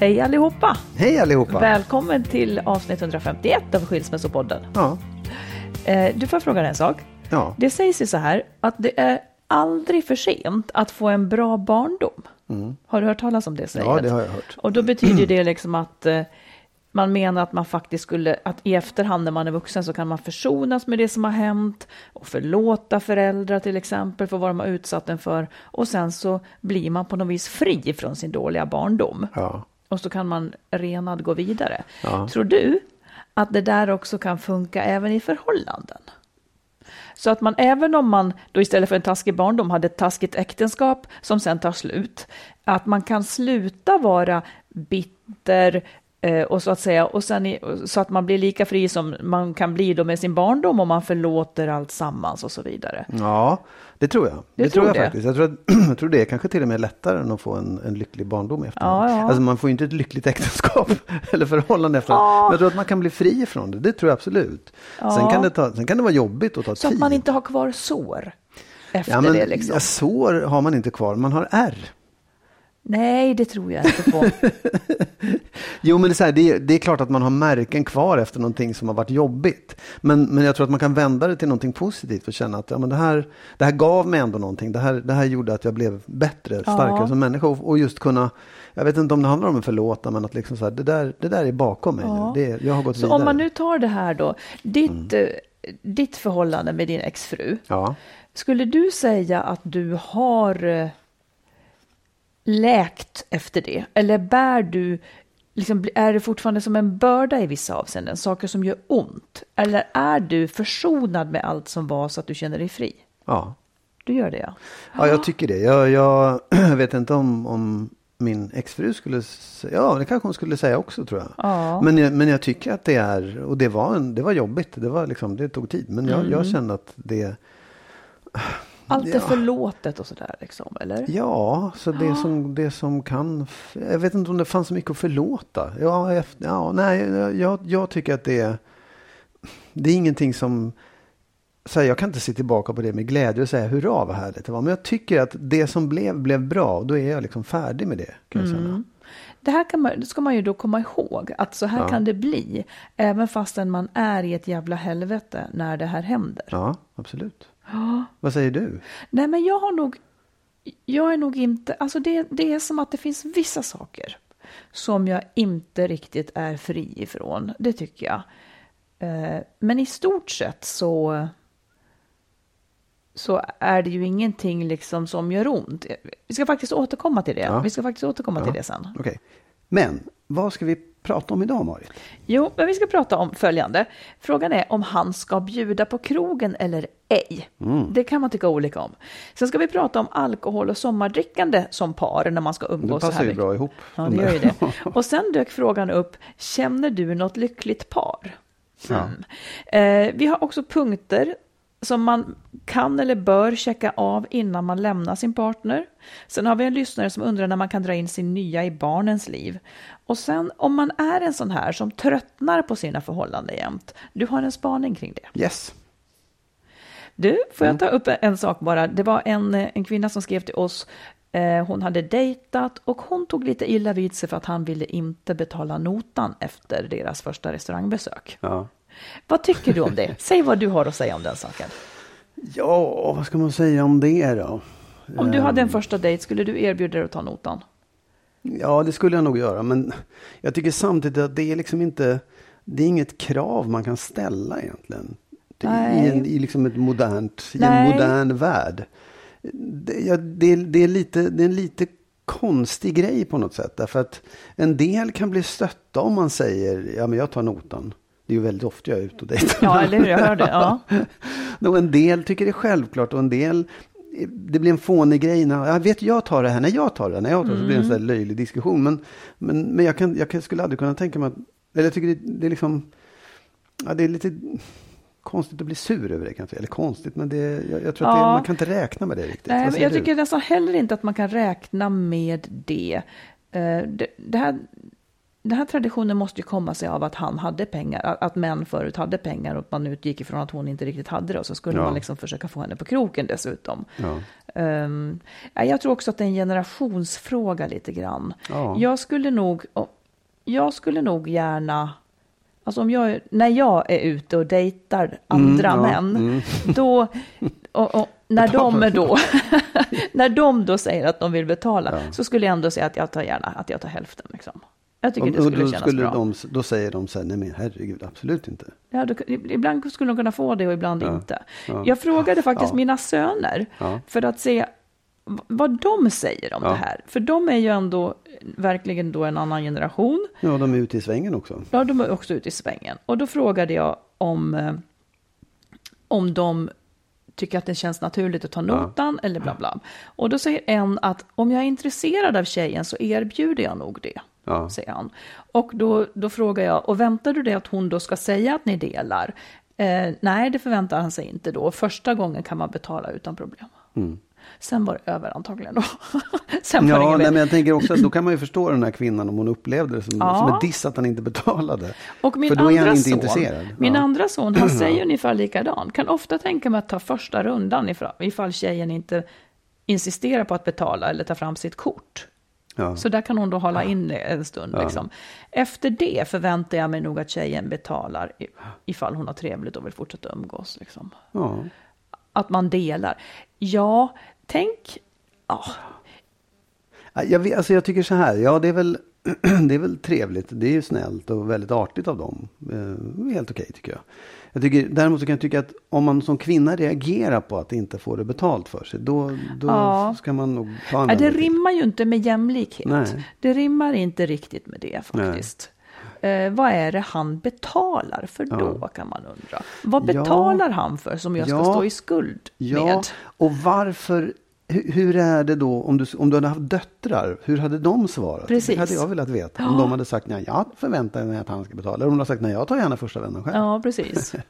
Hej allihopa! Hej allihopa! Välkommen till avsnitt 151 av Skilsmässopodden. Ja. Eh, Du får fråga en sak. Ja. Det sägs ju så här att det är aldrig för sent att få en bra barndom. Har du hört talas om det säget? Mm. ja, det har jag hört. Och då betyder det liksom att eh, man menar att man faktiskt skulle, att i efterhand när man är vuxen så kan man försonas med det som har hänt och förlåta föräldrar till exempel för vad de har utsatt en för. Och sen så blir man på något vis fri från sin dåliga barndom. Ja. Och så kan man renad gå vidare. Ja. Tror du att det där också kan funka även i förhållanden? Så att man även om man då istället för en taskig barndom hade ett taskigt äktenskap som sen tar slut, att man kan sluta vara bitter eh, och så att säga, och sen i, så att man blir lika fri som man kan bli då med sin barndom och man förlåter allt sammans och så vidare. ja, det tror jag. Du det tror jag det? faktiskt. Jag tror, att, jag tror det är kanske till och med lättare än att få en, en lycklig barndom efter Ja, ja. Alltså man får ju inte ett lyckligt äktenskap eller förhållande efter Men jag tror att man kan bli fri från det. Det tror jag absolut. Sen, kan det ta, sen kan det vara jobbigt att ta Så tid. att man inte har kvar sår efter ja, men, det liksom. ja, sår har man inte kvar, man har ärr. Nej, det tror jag inte på. Jo, men det är, så här, det, det är klart att man har märken kvar efter någonting som har varit jobbigt. Men, men jag tror att man kan vända det till någonting positivt och känna att ja, men det, här, det här gav mig ändå någonting. Det här, det här gjorde att jag blev bättre, starkare som människa. Och, och just kunna, jag vet inte om det handlar om att förlåta, men att liksom så här, det, där, det där är bakom mig nu. Det, jag har gått Så vidare. om man nu tar det här då, ditt, eh, ditt förhållande med din exfru. Ja. Skulle du säga att du har eh, läkt efter det? Eller bär du, liksom, är det fortfarande som en börda i vissa avseenden? Saker som gör ont? Eller är du försonad med allt som var så att du känner dig fri? Ja. Du gör det ja. Ja, jag tycker det. Jag, jag, vet inte om, om min exfru skulle säga, ja det kanske hon skulle säga också tror jag. Ja. Men, jag men jag tycker att det är, och det var, en, det var jobbigt, det, var liksom, det tog tid. Men jag, Mm. jag kände att det, Allt är Ja. förlåtet och sådär liksom, eller? ja, så det som, det som kan, jag vet inte om det fanns så mycket att förlåta. Ja, efter, ja nej, jag, jag tycker att det är, det är ingenting som, så här, jag kan inte se tillbaka på det med glädje och säga hurra vad härligt det var. Men jag tycker att det som blev, blev bra. Och då är jag liksom färdig med det. Kan jag känna. Det här kan man, ska man ju då komma ihåg, att så här Ja. kan det bli, även fastän man är i ett jävla helvete när det här händer. Ja, absolut. Vad säger du? Nej, men jag har nog, jag är nog inte, alltså det, det är som att det finns vissa saker som jag inte riktigt är fri ifrån, det tycker jag. Eh, Men i stort sett så, så är det ju ingenting liksom som gör ont. Vi ska faktiskt återkomma till det. Ja. Vi ska faktiskt återkomma till det sen. Okej. Men vad ska vi prata om idag Marit? Jo, men vi ska prata om följande. Frågan är om han ska bjuda på krogen eller ej. Det kan man tycka olika om. Sen ska vi prata om alkohol och sommardrickande som par när man ska Det umgås så passar här ju bra ihop. Ja, de det gör ju det. Och sen dök frågan upp, känner du något lyckligt par? Mm. Eh, vi har också punkter som man kan eller bör checka av innan man lämnar sin partner. Sen har vi en lyssnare som undrar när man kan dra in sin nya i barnens liv. Och sen om man är en sån här som tröttnar på sina förhållanden jämt, du har en spaning kring det. Yes. Du, får Mm. jag ta upp en sak bara? Det var en, en kvinna som skrev till oss. Eh, hon hade dejtat och hon tog lite illa vid sig för att han ville inte betala notan efter deras första restaurangbesök. Ja. Vad tycker du om det? Säg vad du har att säga om den saken. ja, vad ska man säga om det då? Om du hade en Ehm. första dejt, skulle du erbjuda dig att ta notan? Ja, det skulle jag nog göra. Men jag tycker samtidigt att det är liksom inte, det är inget krav man kan ställa egentligen. Det, I, Nej. en, I liksom ett modernt, i Nej. en modern värld. Det, ja, det, det, är lite, det är en lite konstig grej på något sätt. Därför att en del kan bli stötta om man säger, ja men jag tar notan. Det är ju väldigt ofta jag är ute och dejtar. Ja, eller hur? Jag hörde. Ja. Och en del tycker det är självklart och en del det blir en fånig grej. När, jag vet jag tar det här, när jag tar det, när jag tar det, så blir det en sån Mm. där löjlig diskussion. Men, men, men jag, kan, jag skulle aldrig kunna tänka mig att, eller jag tycker det, det är liksom, ja det är lite konstigt att bli sur över det kanske. Eller konstigt, men det, jag, jag tror att det, Ja. man kan inte räkna med det riktigt. Nej, jag du? tycker nästan heller inte att man kan räkna med det. Eh, det, det här, den här traditionen måste ju komma sig av att han hade pengar, att, män förut hade pengar och att man utgick ifrån att hon inte riktigt hade det och så skulle Ja. man liksom försöka få henne på kroken dessutom. Ja. Um, jag tror också att det är en generationsfråga lite grann. Ja. Jag skulle nog, jag skulle nog gärna, alltså om jag, när jag är ute och dejtar andra Mm, män, mm. då, och, och när de då, när de då säger att de vill betala, så skulle jag ändå säga att jag tar gärna, att jag tar hälften liksom. Jag tycker Och, det skulle då, kännas skulle bra. de, då säger de så här, nej men herregud, absolut inte. Ja, då, ibland skulle de kunna få det och ibland Ja, inte. ja. Jag frågade faktiskt Ja. mina söner för att se vad de säger om det här. För de är ju ändå verkligen då en annan generation. Ja, de är ute i svängen också. Ja, de är också ute i svängen. Och då frågade jag om, eh, om de tycker att det känns naturligt att ta notan eller bla bla. Och då säger en att om jag är intresserad av tjejen så erbjuder jag nog det. Ja. Säger han. Och då, då frågar jag, och väntar du dig att hon då ska säga att ni delar? Eh, nej, det förväntar han sig inte då. Första gången kan man betala utan problem. Sen var det över antagligen då. Sen var Ja, nej, men jag tänker också att då kan man ju förstå den här kvinnan om hon upplevde det som, Ja. som ett diss att han inte betalade. Och min För då är andra han inte son, intresserad. Min Ja. andra son, han säger ungefär likadant. Kan ofta tänka mig att ta första rundan ifall, ifall tjejen inte insisterar på att betala eller ta fram sitt kort. Ja. Så där kan hon då hålla in en stund. Ja. Liksom. Efter det förväntar jag mig nog att tjejen betalar ifall hon har trevligt och vill fortsätta umgås. Liksom. Ja. Att man delar. Ja, tänk... Ja, Jag, vet, alltså jag tycker så här, ja det är, väl, det är väl trevligt, det är ju snällt och väldigt artigt av dem. Eh, helt okej tycker jag. jag tycker, däremot så kan jag tycka att om man som kvinna reagerar på att inte få det betalt för sig, då, då Ja. ska man nog ta en Nej, det rimmar ju inte med jämlikhet. Nej. Det rimmar inte riktigt med det faktiskt. Eh, vad är det han betalar för då, kan man undra. Vad Ja. betalar han för som jag ska Ja. stå i skuld Ja, med? och varför, hur, är det då om du, om du hade haft döttrar? Hur hade de svarat? Precis. Det hade jag velat veta. Om de hade sagt, nej jag förväntar mig att han ska betala. Eller om de hade sagt, nej jag tar gärna första vännen själv. Ja, precis.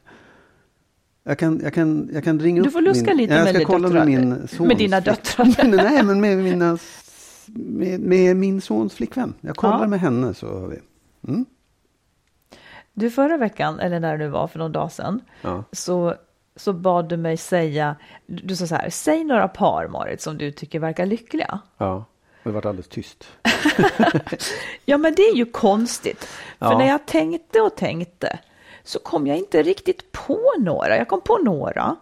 Jag kan, jag kan, jag kan ringa Du upp får luska min, lite jag med ska kolla döttrar. med min sons Med dina döttrar. Nej, men med, mina, med, med min sons flickvän. Jag kollar Ja. med henne så har vi. Mm. Du, förra veckan, eller när det var för någon dag sedan, Ja. så, så bad du mig säga, du sa så här, säg några par Marit som du tycker verkar lyckliga. ja. Det har varit alldeles tyst. Ja, men det är ju konstigt. För Ja. när jag tänkte och tänkte så kom jag inte riktigt på några. Jag kom på några.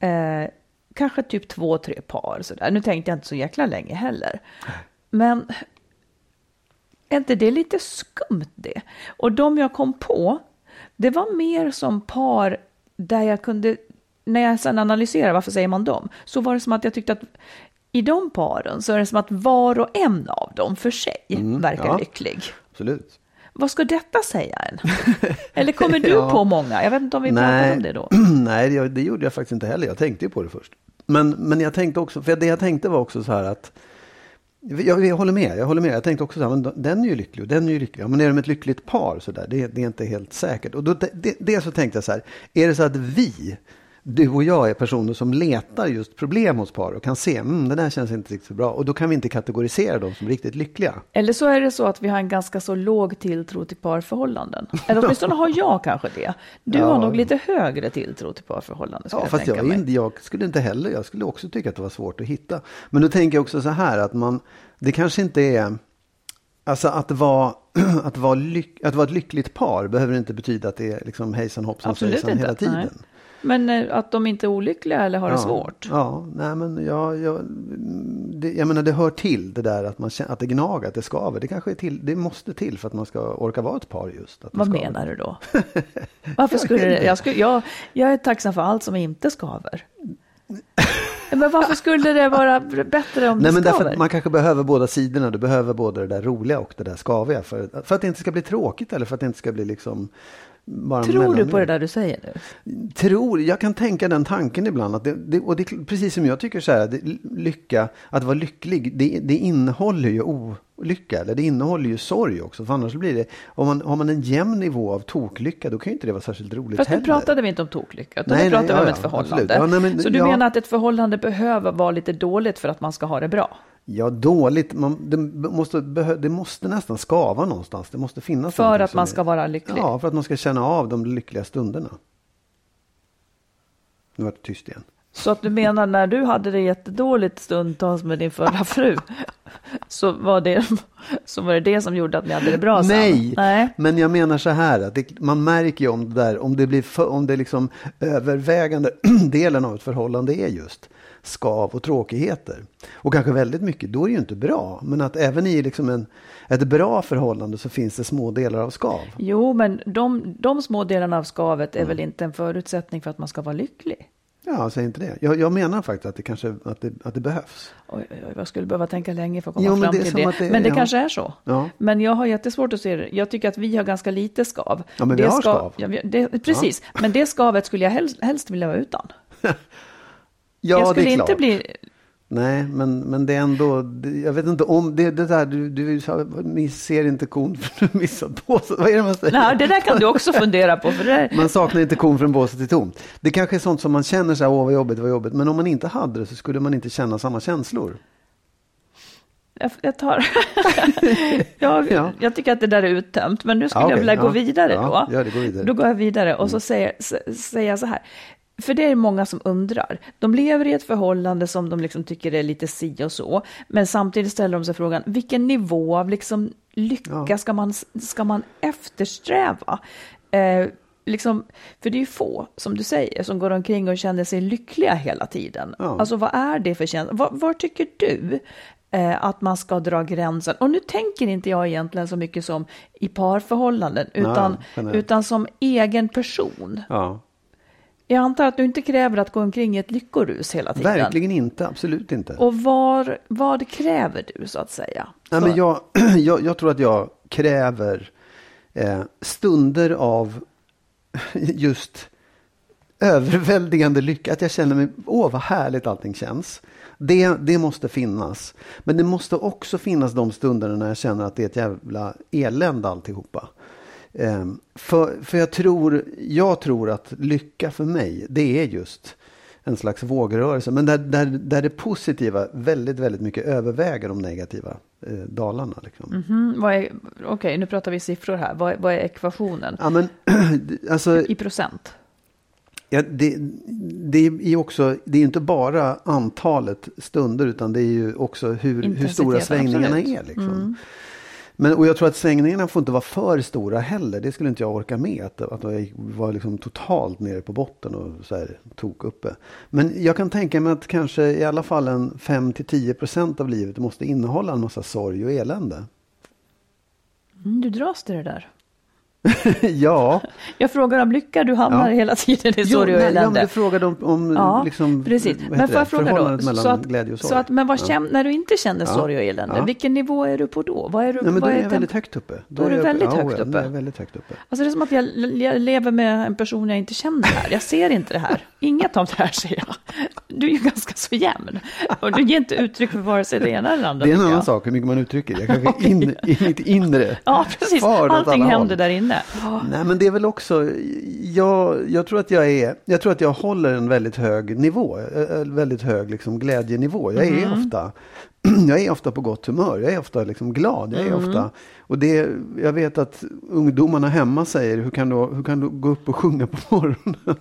Eh, kanske typ två, tre par sådär. Nu tänkte jag inte så jäkla länge heller. Men är inte det lite skumt det? Och de jag kom på, det var mer som par där jag kunde, när jag sedan analyserar varför säger man dem, så var det som att jag tyckte att i de paren så är det som att var och en av dem för sig verkar ja. lycklig. Absolut. Vad ska detta säga en? Eller kommer du Ja. på många? Jag vet inte om vi pratar om det då. Nej, det, det gjorde jag faktiskt inte heller. Jag tänkte ju på det först. Men, men jag tänkte också, för det jag tänkte var också så här att jag, jag håller med, jag håller med. Jag tänkte också så här, men den är ju lycklig och den är ju lycklig. Ja, men är de ett lyckligt par så där, det, det är inte helt säkert. Och då, det, det så tänkte jag så här, är det så att vi, du och jag är personer som letar just problem hos par och kan se, mm, det där känns inte riktigt bra. Och då kan vi inte kategorisera dem som riktigt lyckliga. Eller så är det så att vi har en ganska så låg tilltro till parförhållanden. Eller åtminstone har jag kanske det. Du Ja. har nog lite högre tilltro till parförhållanden. Ja, jag fast jag, mig. jag skulle inte heller, jag skulle också tycka att det var svårt att hitta. Men då tänker jag också så här att man, det kanske inte är, alltså att vara, att vara, lyck, att vara ett lyckligt par behöver inte betyda att det är liksom hejsan hoppsan Absolut svejsan inte. hela tiden. Nej. Men eh, att de inte är olyckliga eller har det Ja, svårt. Ja, nej men jag, jag, det, jag menar det hör till det där att, man, att det gnager, att det skaver. Det kanske är till, det måste till för att man ska orka vara ett par just. Det Vad skaver. menar du då? Varför skulle det, jag, skulle, jag, jag är tacksam för allt som inte skaver. Men varför skulle det vara bättre om Nej det men därför skaver? att man kanske behöver båda sidorna. Du behöver både det där roliga och det där skaviga. För, för att det inte ska bli tråkigt eller för att det inte ska bli liksom bara Tror du på det där du säger nu? Tror, jag kan tänka den tanken ibland. Att det, det, och det, precis som jag tycker så här, det, lycka, att vara lycklig, det, det innehåller ju olycka. Eller det innehåller ju sorg också. För annars blir det, om man, har man en jämn nivå av toklycka, då kan ju inte det vara särskilt roligt Fast nu heller. pratade vi inte om toklycka, utan Nej, nu nej, pratade vi ja, om ett förhållande. Ja, nej, men- så du ja. menar att ett förhållande behöver vara lite dåligt för att man ska ha det bra? Ja, dåligt. Man, det, måste, det måste nästan skava någonstans. Det måste finnas För att man är- ska vara lycklig? Ja, för att man ska känna av de lyckliga stunderna. Nu var det tyst igen. Så att du menar när du hade det jättedåligt stundtals med din förra fru, så var det, så var det det som gjorde att ni hade det bra sen? Nej, Nej. men jag menar så här att det, man märker ju om det där, om det blir för, om det liksom övervägande delen av ett förhållande är just skav och tråkigheter. Och kanske väldigt mycket, då är det ju inte bra. Men att även i liksom en, ett bra förhållande så finns det små delar av skav. Jo, men de, de små delarna av skavet Mm. är väl inte en förutsättning för att man ska vara lycklig? Ja, säg inte det. Jag, jag menar faktiskt att det kanske att det, att det behövs. Oj, oj, jag skulle behöva tänka länge för att komma Jo, fram det till det. det- men det ja. kanske är så. Ja. Men jag har jättesvårt att se det. Jag tycker att vi har ganska lite skav. Ja, men vi det har skav. Ja, vi- det, precis, men det skavet skulle jag helst, helst vilja vara utan. Ja, jag skulle det är inte klart. bli... Nej, men, men det är ändå, jag vet inte om det, det där, du, du ni ser inte kon för du missat båset. Vad är det man säger? Nej, det där kan du också fundera på. För det Man saknar inte kon från båset till tomt. Det kanske är sånt som man känner så här, åh vad jobbigt, vad jobbigt. Men om man inte hade det så skulle man inte känna samma känslor. jag, jag, tar... jag, Ja. jag tycker att det där är uttömt, men nu skulle Ja, jag okej, vilja gå ja. vidare Ja, då. gör det, gå vidare. Mm. Då går jag vidare och så säger, s- säger jag så här. För det är många som undrar. De lever i ett förhållande som de liksom tycker är lite si och så. Men samtidigt ställer de sig frågan, vilken nivå av liksom lycka Ja. ska, man, ska man eftersträva? Eh, liksom, för det är ju få, som du säger, som går omkring och känner sig lyckliga hela tiden. Ja. Alltså vad är det för känsla? Var, var tycker du eh, att man ska dra gränsen? Och nu tänker inte jag egentligen så mycket som i parförhållanden, utan, generellt. utan som egen person. Ja. Jag antar att du inte kräver att gå omkring i ett lyckorus hela tiden. Verkligen inte, absolut inte. Och var, vad kräver du så att säga? Nej, men jag, jag, jag tror att jag kräver eh, stunder av just överväldigande lycka. Att jag känner mig, åh vad härligt allting känns. Det, det måste finnas. Men det måste också finnas de stunderna när jag känner att det är ett jävla elände alltihopa. Eh, för, för jag tror, jag tror att lycka för mig, det är just en slags vågrörelse. Men där, där, där det positiva väldigt, väldigt mycket överväger de negativa eh, dalarna. Liksom. Vad är, okej, nu pratar vi siffror här. Vad, är- vad är ekvationen? Ja, men, alltså, I procent? ja, det, det är också, det är inte bara antalet stunder utan det är ju också hur, hur stora svängningarna absolut. är. Liksom. Men, och jag tror att svängningarna får inte vara för stora heller. Det skulle inte jag orka med. Att, att jag var liksom totalt nere på botten och så här, tok uppe. Men jag kan tänka mig att kanske i alla fall en 5-10% av livet måste innehålla en massa sorg och elände. Mm, du dras till det där. ja. Jag frågar om lycka, du hamnar Ja. hela tiden i sorg och nej, ja, men elände. du frågade om, om Ja, liksom, precis. Men får jag fråga då, så att, så att, men vad Ja. käm, när du inte känner Ja. sorg och elände, Ja. vilken nivå är du på då? Vad är du, Nej, men då är jag temp- väldigt högt uppe. Då är du väldigt ja, högt ja, är uppe. väldigt högt uppe. Alltså det är som att jag, jag lever med en person jag inte känner här. Jag ser inte det här. Inget av det här ser jag. Du är ju ganska så jämn. Och du ger inte uttryck för vare sig det ena eller andra. Det är en annan sak hur mycket man uttrycker. Jag kanske in, i mitt inre Ja, precis. Allting händer där inne. Nej, men det är väl också, jag, jag, tror att jag är, jag tror att jag håller en väldigt hög nivå, en väldigt hög liksom glädjenivå. Jag är Mm. ofta jag är ofta på gott humör, jag är ofta liksom glad. Jag, är Mm. ofta, och det, jag vet att ungdomarna hemma säger, hur kan du, hur kan du gå upp och sjunga på morgonen?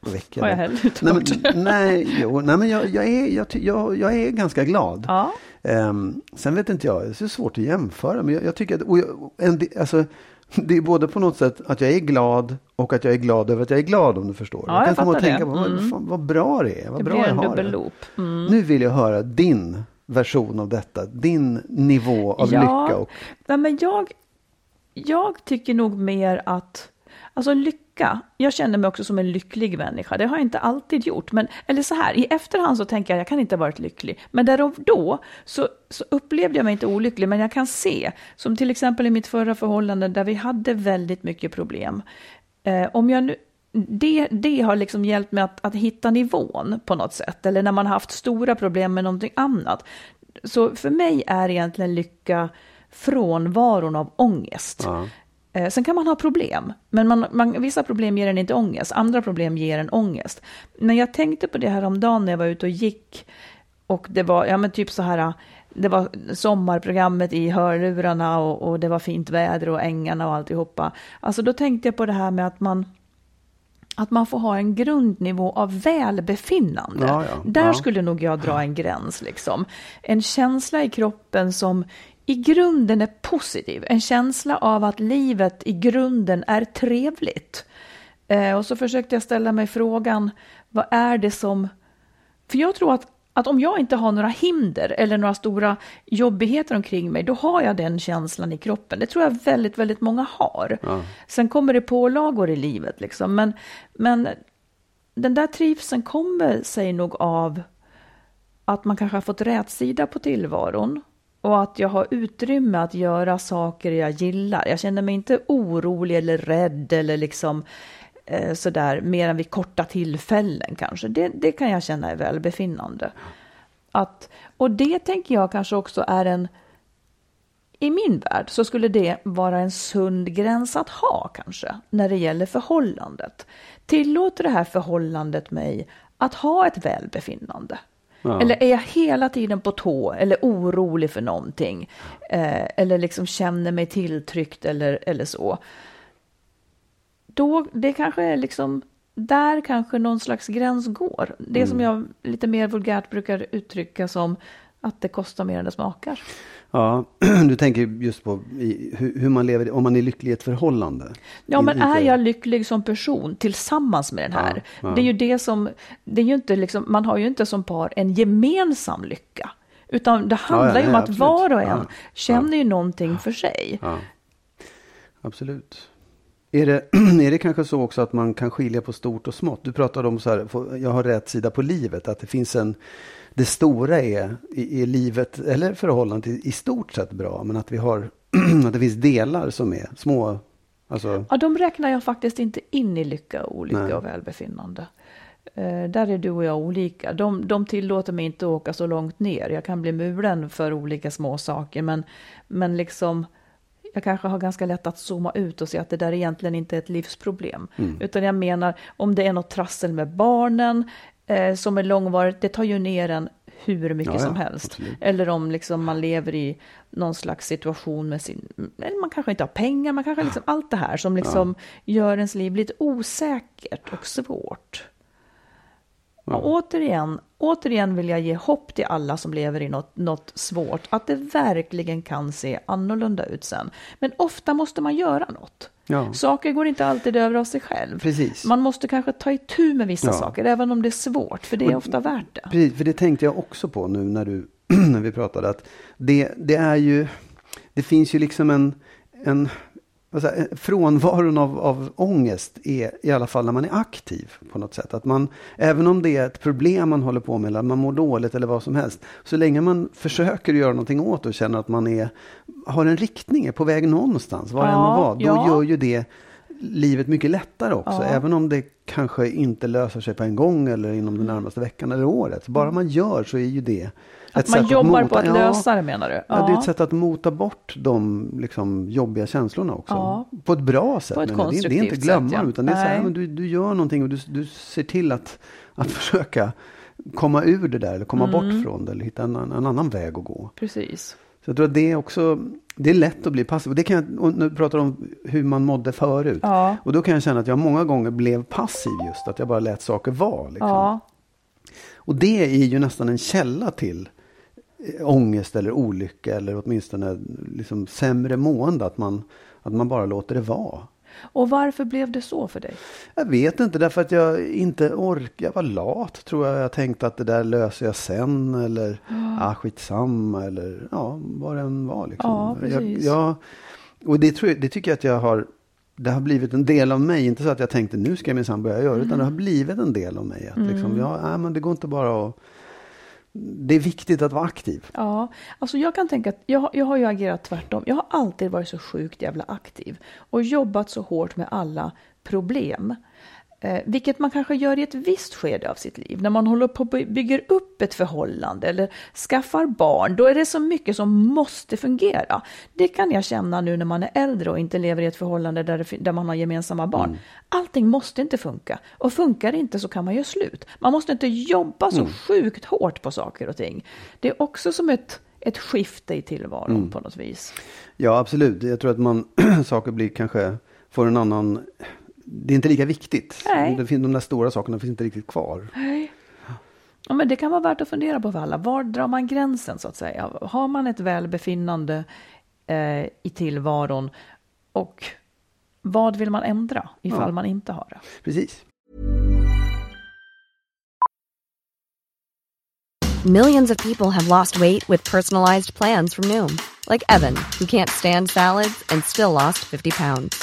Väcker Har jag dem. heller inte nej, men, nej, jo, nej, men jag, jag, är, jag, jag, jag är ganska glad. Ja. Ehm, sen vet inte jag, det är så svårt att jämföra. Men jag, jag tycker att, och jag, en, alltså, det är både på något sätt att jag är glad och att jag är glad över att jag är glad om du förstår. Ja, jag kan komma och tänka på vad, Mm. fan, vad bra det är. Vad Det bra jag har det. Mm. Nu vill jag höra din version av detta. Din nivå av Ja. lycka. Och, Nej, men jag, jag tycker nog mer att, alltså lycka, jag känner mig också som en lycklig människa. Det har jag inte alltid gjort. Men, eller så här, i efterhand så tänker jag, jag kan inte ha varit lycklig. Men där och då så, så upplevde jag mig inte olycklig, men jag kan se, som till exempel i mitt förra förhållande där vi hade väldigt mycket problem. Eh, om jag nu, det, det har liksom hjälpt mig att, att hitta nivån på något sätt. Eller när man har haft stora problem med någonting annat. Så för mig är egentligen lycka frånvaron av ångest. ja. Eh, sen kan man ha problem, men man, man, vissa problem ger en inte ångest, andra problem ger en ångest. Men jag tänkte på det här om dagen när jag var ute och gick och det var, ja men typ så här, det var sommarprogrammet i hörlurarna och, och det var fint väder och ängarna och alltihopa. Alltså då tänkte jag på det här med att man att man får ha en grundnivå av välbefinnande. Ja, ja. Där Ja. skulle nog jag dra en gräns. Liksom. En känsla i kroppen som i grunden är positiv. En känsla av att livet i grunden är trevligt. Eh, och så försökte jag ställa mig frågan, vad är det som... För jag tror att, att om jag inte har några hinder eller några stora jobbigheter omkring mig, då har jag den känslan i kroppen. Det tror jag väldigt, väldigt många har. Sen kommer det pålagor i livet, liksom. men, men den där trivseln kommer sig nog av att man kanske har fått rätsida på tillvaron och att jag har utrymme att göra saker jag gillar. Jag känner mig inte orolig eller rädd eller liksom eh, sådär mer än vid korta tillfällen kanske. Det, det kan jag känna är välbefinnande. Att, och det tänker jag kanske också är en i min värld så skulle det vara en sund gräns att ha kanske när det gäller förhållandet. Tillåter det här förhållandet mig att ha ett välbefinnande? Ja. Eller är jag hela tiden på tå eller orolig för någonting? Eh, eller liksom känner mig tilltryckt eller, eller så. Då, det kanske är liksom, där kanske någon slags gräns går. Det som jag lite mer vulgärt brukar uttrycka som att det kostar mer än det smakar. Ja, du tänker just på hur, man lever, om man är lycklig i ett förhållande. Ja, men är jag lycklig som person tillsammans med den här? Ja, ja. Det är ju det som, det är ju inte liksom, man har ju inte som par en gemensam lycka. Utan det handlar ju om nej, att absolut. var och en Ja, känner ju någonting för sig. Ja, absolut. Är det, är det kanske så också att man kan skilja på stort och smått? Du pratade om så här, jag har rätt sida på livet, att det finns en, det stora är i, i livet, eller förhållandet i, i stort sett bra, men att vi har, att det finns delar som är små, alltså, Ja, de räknar jag faktiskt inte in i lycka, olycka Nej. och välbefinnande. Eh, där är du och jag olika. De, de tillåter mig inte att åka så långt ner. Jag kan bli mulen för olika små saker, men, men liksom jag kanske har ganska lätt att zooma ut och se att det där egentligen inte är ett livsproblem. Mm. Utan jag menar, om det är något trassel med barnen eh, som är långvarigt, det tar ju ner en hur mycket Ja, ja, som helst. absolut. Eller om liksom man lever i någon slags situation med sin... Man kanske inte har pengar, man kanske liksom allt det här som liksom gör ens liv lite osäkert och svårt. Och återigen, återigen vill jag ge hopp till alla som lever i något, något svårt, att det verkligen kan se annorlunda ut sen. Men ofta måste man göra något. Ja. Saker går inte alltid över av sig själv. Precis. Man måste kanske ta itu med vissa Ja. saker, även om det är svårt, för det är ofta värt det. Precis, för det tänkte jag också på nu när, du, när vi pratade. Att det, det är ju, det finns ju liksom en, en jag, frånvaron av, av ångest är i alla fall när man är aktiv på något sätt. Att man, även om det är ett problem man håller på med eller man mår dåligt eller vad som helst. Så länge man försöker göra någonting åt det och känner att man är, har en riktning, är på väg någonstans, var det än må Ja, vara. Då ja. gör ju det livet mycket lättare också. Ja. Även om det kanske inte löser sig på en gång eller inom den närmaste veckan eller året. Bara man gör så är ju det Att man jobbar på att ja, lösa det menar du? Ja. det är ett sätt att mota bort de liksom, jobbiga känslorna också. Ja. På ett bra sätt. På ett jag. det, är- det är inte konstruktivt glömma sätt, ja. utan det är så här, Nej. men du, du gör någonting och du, du ser till att, att försöka komma ur det där eller komma Mm. bort från det eller hitta en, en annan väg att gå. Precis. Så jag tror att det är också, det är lätt att bli passiv. Och det kan jag, och nu pratar om hur man mådde förut. Ja. Och då kan jag känna att jag många gånger blev passiv just, att jag bara lät saker vara. Liksom. Ja. Och det är ju nästan en källa till ångest eller olycka eller åtminstone liksom sämre mående. Att man, att man bara låter det vara. Och varför blev det så för dig? Jag vet inte, därför att jag inte orkar. Jag var lat tror jag. Jag tänkte att det där löser jag sen. Eller ah, skitsamma. Eller ja, vad det än var. Liksom. Ja, precis. Jag, jag, och det, tror jag, det tycker jag att jag har. Det har blivit en del av mig. Inte så att jag tänkte nu ska jag minsann börja göra. Utan det har blivit en del av mig. Att liksom, ja, nej, men det går inte bara att. Det är viktigt att vara aktiv. Ja, alltså jag kan tänka att jag, jag har ju agerat tvärtom. Jag har alltid varit så sjukt jävla aktiv och jobbat så hårt med alla problem. Eh, vilket man kanske gör i ett visst skede av sitt liv. När man håller på och by- bygger upp ett förhållande eller skaffar barn. Då är det så mycket som måste fungera. Det kan jag känna nu när man är äldre och inte lever i ett förhållande där, det, där man har gemensamma barn. Allting måste inte funka. Och funkar det inte så kan man göra slut. Man måste inte jobba så sjukt hårt på saker och ting. Det är också som ett, ett skifte i tillvaron på något vis. Ja, absolut. Jag tror att man, saker blir kanske, får en annan, det är inte lika viktigt. Nej. Det finns, de där stora sakerna finns inte riktigt kvar. Ja, men det kan vara värt att fundera på för alla. Var drar man gränsen så att säga? Har man ett välbefinnande eh, i tillvaron och vad vill man ändra ifall Ja. man inte har det? Precis. Millions of people have lost weight with personalized plans from Noom, like Evan, who can't stand salads and still lost 50 pounds.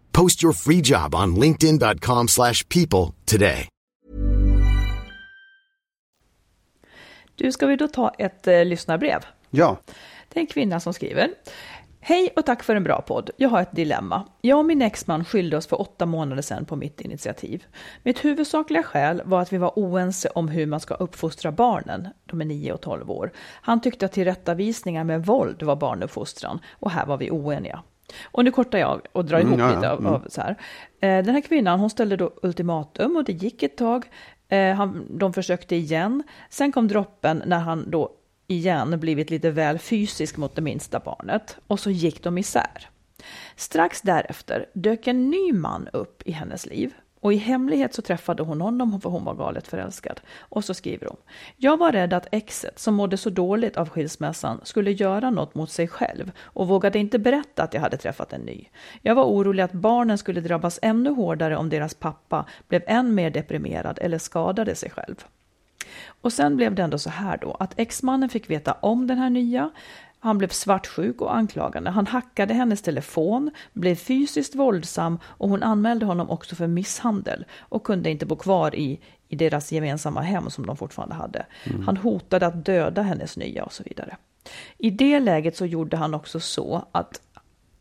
Post your free job on linkedin.com/people slash people today. Du, ska vi då ta ett eh, lyssnarbrev? Ja, Det är en kvinna som skriver. Hej och tack för en bra podd. Jag har ett dilemma. Jag och min exman skilde oss för åtta månader sedan på mitt initiativ. Mitt huvudsakliga skäl var att vi var oense om hur man ska uppfostra barnen. De är 9 och 12 år. Han tyckte att tillrättavisningar med våld var barnuppfostran och här var vi oeniga. Och nu kortar jag och drar Mm, ihop ja, ja. lite av, Mm. av så här. Eh, Den här kvinnan hon ställde då ultimatum och det gick ett tag. Eh, Han, de försökte igen. Sen kom droppen när han då igen blivit lite väl fysisk mot det minsta barnet och så gick de isär. Strax därefter dök en ny man upp i hennes liv och i hemlighet så träffade hon honom för hon var galet förälskad. Och så skriver hon. Jag var rädd att exet som mådde så dåligt av skilsmässan skulle göra något mot sig själv och vågade inte berätta att jag hade träffat en ny. Jag var orolig att barnen skulle drabbas ännu hårdare om deras pappa blev än mer deprimerad eller skadade sig själv. Och sen blev det ändå så här då att exmannen fick veta om den här nya. Han blev svartsjuk och anklagande. Han hackade hennes telefon, blev fysiskt våldsam och hon anmälde honom också för misshandel och kunde inte bo kvar i, i deras gemensamma hem som de fortfarande hade. Han hotade att döda hennes nya och så vidare. I det läget så gjorde han också så att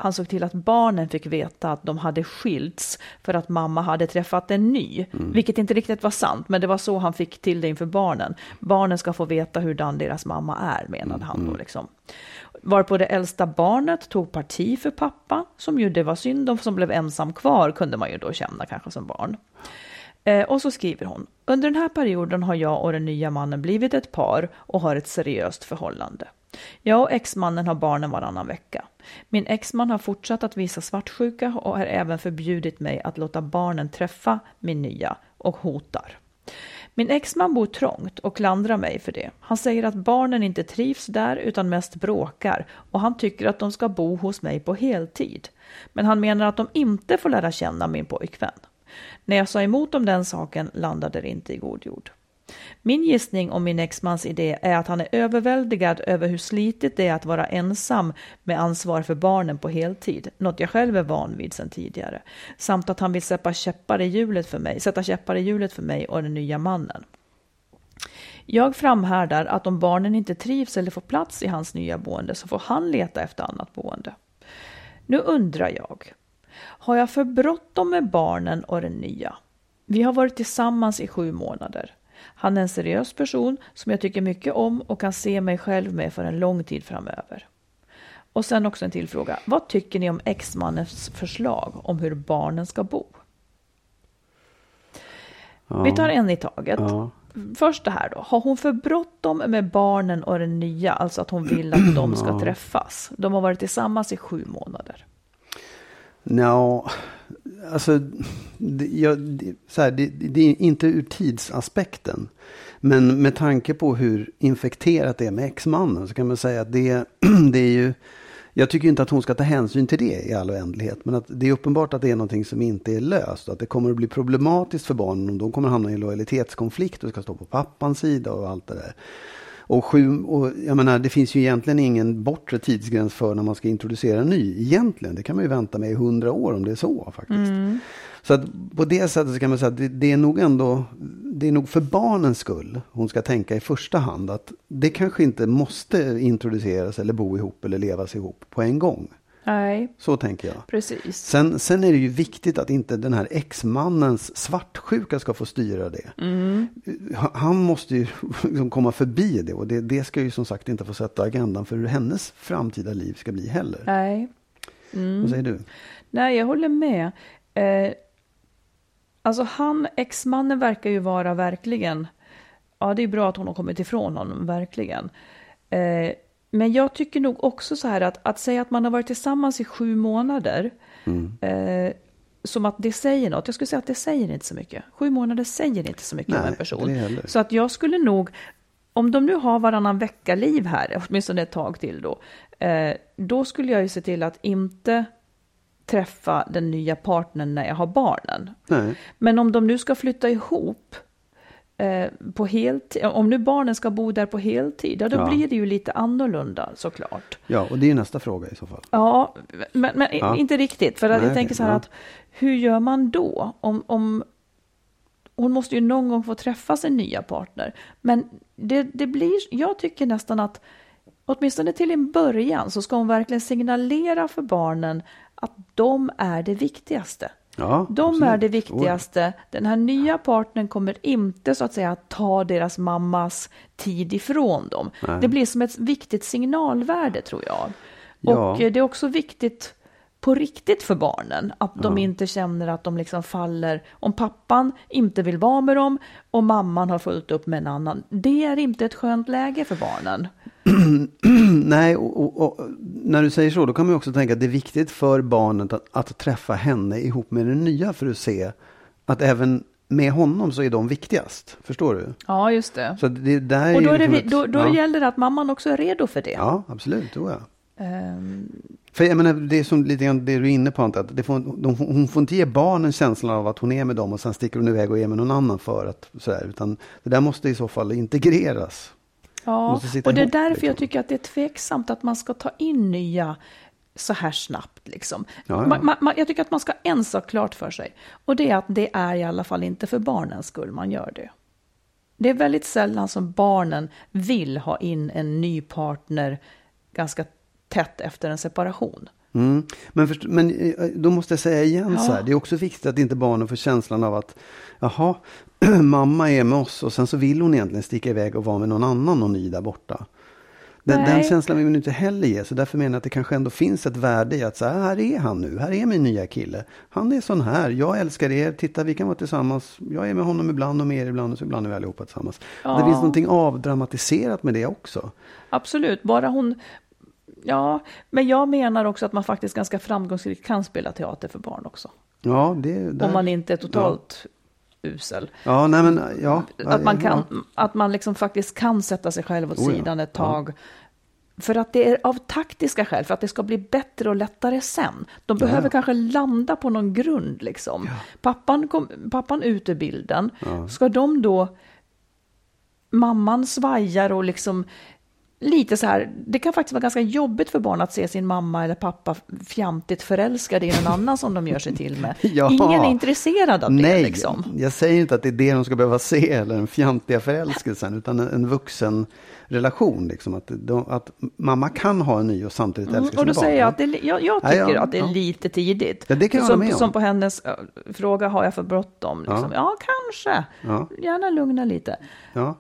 han såg till att barnen fick veta att de hade skilts för att mamma hade träffat en ny, mm. vilket inte riktigt var sant, men det var så han fick till det inför barnen. Barnen ska få veta hurdan deras mamma är, menade mm. han då. Liksom. Varpå det äldsta barnet tog parti för pappa, som ju det var synd om, som blev ensam kvar, kunde man ju då känna kanske som barn. Eh, och så skriver hon, under den här perioden har jag och den nya mannen blivit ett par och har ett seriöst förhållande. Jag och exmannen har barnen varannan vecka. Min exman har fortsatt att visa svartsjuka och har även förbjudit mig att låta barnen träffa min nya och hotar. Min exman bor trångt och klandrar mig för det. Han säger att barnen inte trivs där utan mest bråkar och han tycker att de ska bo hos mig på heltid. Men han menar att de inte får lära känna min pojkvän. När jag sa emot om den saken landade det inte i god jord. Min gissning om min exmans idé är att han är överväldigad över hur slitigt det är att vara ensam med ansvar för barnen på heltid, något jag själv är van vid sedan tidigare, samt att han vill sätta käppar i hjulet för mig, sätta käppar i hjulet för mig och den nya mannen. Jag framhärdar att om barnen inte trivs eller får plats i hans nya boende så får han leta efter annat boende. Nu undrar jag, har jag för bråttom med barnen och den nya? Vi har varit tillsammans i sju månader. Han är en seriös person som jag tycker mycket om och kan se mig själv med för en lång tid framöver. Och sen också en till fråga. Vad tycker ni om exmannens förslag om hur barnen ska bo? Ja. Vi tar en i taget. Ja. Först det här då. Har hon för bråttom med barnen och den nya, alltså att hon vill att de ska ja. träffas? De har varit tillsammans i sju månader. No, alltså, det, jag, så här, det, det, är inte ur tidsaspekten. Men med tanke på hur infekterat det är med exmannen så kan man säga att det, det är ju jag tycker inte att hon ska ta hänsyn till det i all oändlighet. Men att det är uppenbart att det är någonting som inte är löst. Och att det kommer att bli problematiskt för barnen om de kommer hamna i en lojalitetskonflikt och ska stå på pappans sida och allt det där. Och, sju, och jag menar, det finns ju egentligen ingen bortre tidsgräns för när man ska introducera en ny. Egentligen, det kan man ju vänta med i hundra år om det är så faktiskt. Mm. Så att på det sättet så kan man säga att det, det, är nog ändå, det är nog för barnens skull hon ska tänka i första hand att det kanske inte måste introduceras eller bo ihop eller levas ihop på en gång. Nej. Så tänker jag. Precis. Sen, sen är det ju viktigt att inte den här exmannens svartsjuka ska få styra det. Mm. Han måste ju liksom komma förbi det och det, det ska ju som sagt inte få sätta agendan för hur hennes framtida liv ska bli heller. Nej. Mm. Vad säger du? Nej, jag håller med. Eh, alltså han, exmannen verkar ju vara verkligen, ja det är bra att hon har kommit ifrån honom, verkligen. Eh, men jag tycker nog också så här att, att säga att man har varit tillsammans i sju månader, mm. eh, som att det säger något. Jag skulle säga att det säger inte så mycket. Sju månader säger inte så mycket Nej, om en person. Så att jag skulle nog, om de nu har varannan vecka-liv här, åtminstone ett tag till då, eh, då skulle jag ju se till att inte träffa den nya partnern när jag har barnen. Nej. Men om de nu ska flytta ihop, på heltid, om nu barnen ska bo där på heltid, ja, då ja. blir det ju lite annorlunda såklart. Ja, och det är nästa fråga i så fall. Ja, men, men ja. inte riktigt. För Nej, jag tänker så här att hur gör man då? Om, om, hon måste ju någon gång få träffa sin nya partner. Men det, det blir, jag tycker nästan att åtminstone till en början så ska hon verkligen signalera för barnen att de är det viktigaste. Ja, de absolut. är det viktigaste. Den här nya partnern kommer inte så att säga ta deras mammas tid ifrån dem. Nej. Det blir som ett viktigt signalvärde tror jag. Ja. Och eh, det är också viktigt på riktigt för barnen. Att de ja. inte känner att de liksom faller. Om pappan inte vill vara med dem och mamman har fullt upp med en annan. Det är inte ett skönt läge för barnen. Nej, och, och, och, när du säger så, då kan man också tänka att det är viktigt för barnet att, att, träffa henne ihop med den nya för att se att även med honom så är de viktigast. Förstår du? Ja, just det. Så det där och då, är det, liksom då, då ja. gäller det att mamman också är redo för det. Ja, absolut. Då ja. Um... För jag menar, det är som lite grann det du är inne på, att det får, de, hon får inte ge barnen känslan av att hon är med dem och sen sticker hon iväg och är med någon annan för att sådär, utan det där måste i så fall integreras. Ja, och det är därför liksom. jag tycker att det är tveksamt att man ska ta in nya så här snabbt. Liksom. Ja, ja. Man, man, jag tycker att man ska en sak klart för sig. Och det är att det är i alla fall inte för barnens skull man gör det. Det är väldigt sällan som barnen vill ha in en ny partner ganska tätt efter en separation. Mm. Men, först, men eh, då måste jag säga igen Ja. så här, det är också viktigt att inte barnen får känslan av att jaha, mamma är med oss och sen så vill hon egentligen sticka iväg och vara med någon annan och ny där borta. Den, den känslan vill vi inte heller ge, så därför menar jag att det kanske ändå finns ett värde i att så här, här är han nu, här är min nya kille. Han är sån här, jag älskar er, titta vi kan vara tillsammans, jag är med honom ibland och med er ibland och så ibland är vi allihopa tillsammans. Ja. Det finns någonting avdramatiserat med det också. Absolut, bara hon... Ja, men jag menar också att man faktiskt ganska framgångsrikt kan spela teater för barn också. Ja, det, där, Om man inte är totalt usel. Ja, nej men ja. Att man, kan, ja. att man liksom faktiskt kan sätta sig själv åt Oh ja, sidan ett tag. För att det är av taktiska skäl, för att det ska bli bättre och lättare sen. De behöver kanske landa på någon grund liksom. Pappan, kom, pappan ut ur bilden. Ska de då... Mamman svajar och liksom lite så här, det kan faktiskt vara ganska jobbigt för barn att se sin mamma eller pappa fjantigt förälskade i någon annan som de gör sig till med. Ja. Ingen är intresserad av det Nej, liksom. jag säger inte att det är det de ska behöva se, eller den fjantiga förälskelsen, utan en, en vuxen relation. Liksom, att, de, att mamma kan ha en ny och samtidigt älska Mm, och då sina säger barn. jag att det, jag, jag Ja, tycker ja, att det är ja. lite tidigt. Ja, det kan jag som, med om. som på hennes äh, fråga, har jag för bråttom? Liksom. Ja. kanske. Ja. Gärna lugna lite. Ja,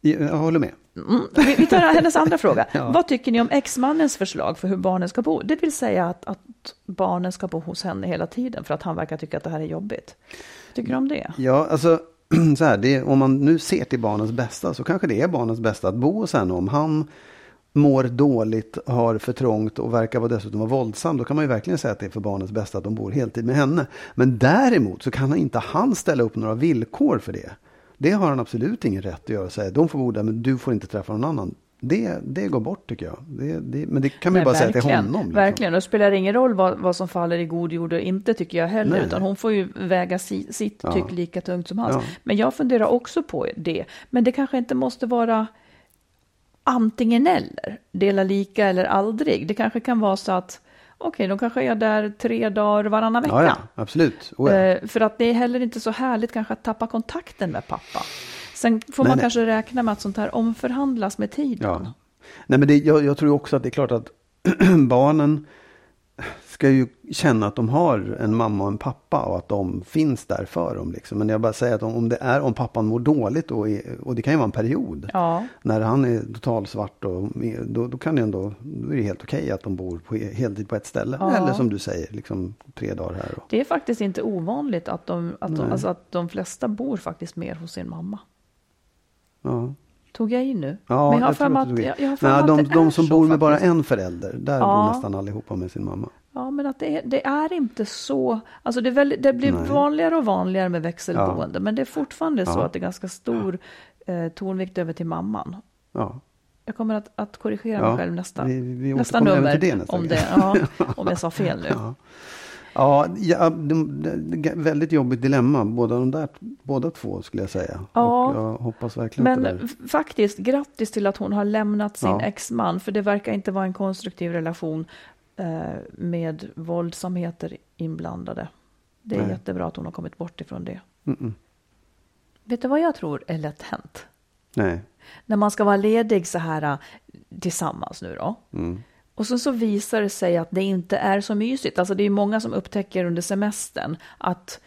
jag håller med. Mm. Vi, vi tar hennes andra fråga. Ja. Vad tycker ni om exmannens förslag för hur barnen ska bo? Det vill säga att, att barnen ska bo hos henne hela tiden för att han verkar tycka att det här är jobbigt. Tycker du om det? Ja, alltså så här, det, om man nu ser till barnens bästa så kanske det är barnens bästa att bo hos henne. Om han mår dåligt, har för trångt och verkar vara dessutom vara våldsam, då kan man ju verkligen säga att det är för barnens bästa att de bor heltid med henne. Men däremot så kan inte han ställa upp några villkor för det. Det har han absolut ingen rätt att göra och säga, de får där men du får inte träffa någon annan. Det, det går bort tycker jag. Det, det, men det kan man ju bara säga till honom. Liksom. Verkligen, och det spelar ingen roll vad, vad som faller i god jord och inte tycker jag heller, Nej. utan hon får ju väga si, sitt Ja. tyck lika tungt som hans. Ja. Men jag funderar också på det, men det kanske inte måste vara antingen eller, dela lika eller aldrig. Det kanske kan vara så att, okej, de kanske är där tre dagar varannan vecka. Ja, ja, absolut. Oh, ja. Eh, För att det är heller inte så härligt kanske att tappa kontakten med pappa. Sen får Nej, man nej. kanske räkna med att sånt här omförhandlas med tiden. Ja. Nej, men det, jag, jag tror också att det är klart att barnen ska ju känna att de har en mamma och en pappa och att de finns där för dem. Liksom. Men jag bara säger att om, det är om pappan mår dåligt och, är, och det kan ju vara en period. Ja. När han är totalsvart och då, då kan det ändå, då är det helt okej att de bor på he- heltid på ett ställe. Ja. Eller som du säger, liksom tre dagar här. Och, Det är faktiskt inte ovanligt att de, att de, alltså att de flesta bor faktiskt mer hos sin mamma. ja. Tog jag i nu? Ja, Men jag har för mig att jag, jag har Nej, de, de som så bor med bara en förälder, där Ja. bor nästan allihopa med sin mamma. Ja, men att det är, det är inte så. Alltså det, väldigt, det blir Nej. vanligare och vanligare med växelboende, men det är fortfarande så Ja. att det är ganska stor eh, tonvikt över till mamman. Ja. Jag kommer att, att korrigera Ja, mig själv nästa, vi- vi nästa nummer. till det nästa om, det, ja, om jag sa fel nu. Ja. Ja, väldigt jobbigt dilemma, båda de där, båda två skulle jag säga. Ja. Och jag hoppas verkligen Men faktiskt, grattis till att hon har lämnat sin Ja. exman, för det verkar inte vara en konstruktiv relation eh, med våldsamheter inblandade. Det är Nej. jättebra att hon har kommit bort ifrån det. Mm-mm. Vet du vad jag tror är lätt hänt? Nej. När man ska vara ledig så här eh, tillsammans nu då. Mm. Och sen så visar det sig att det inte är så mysigt. Alltså det är många som upptäcker under semestern att,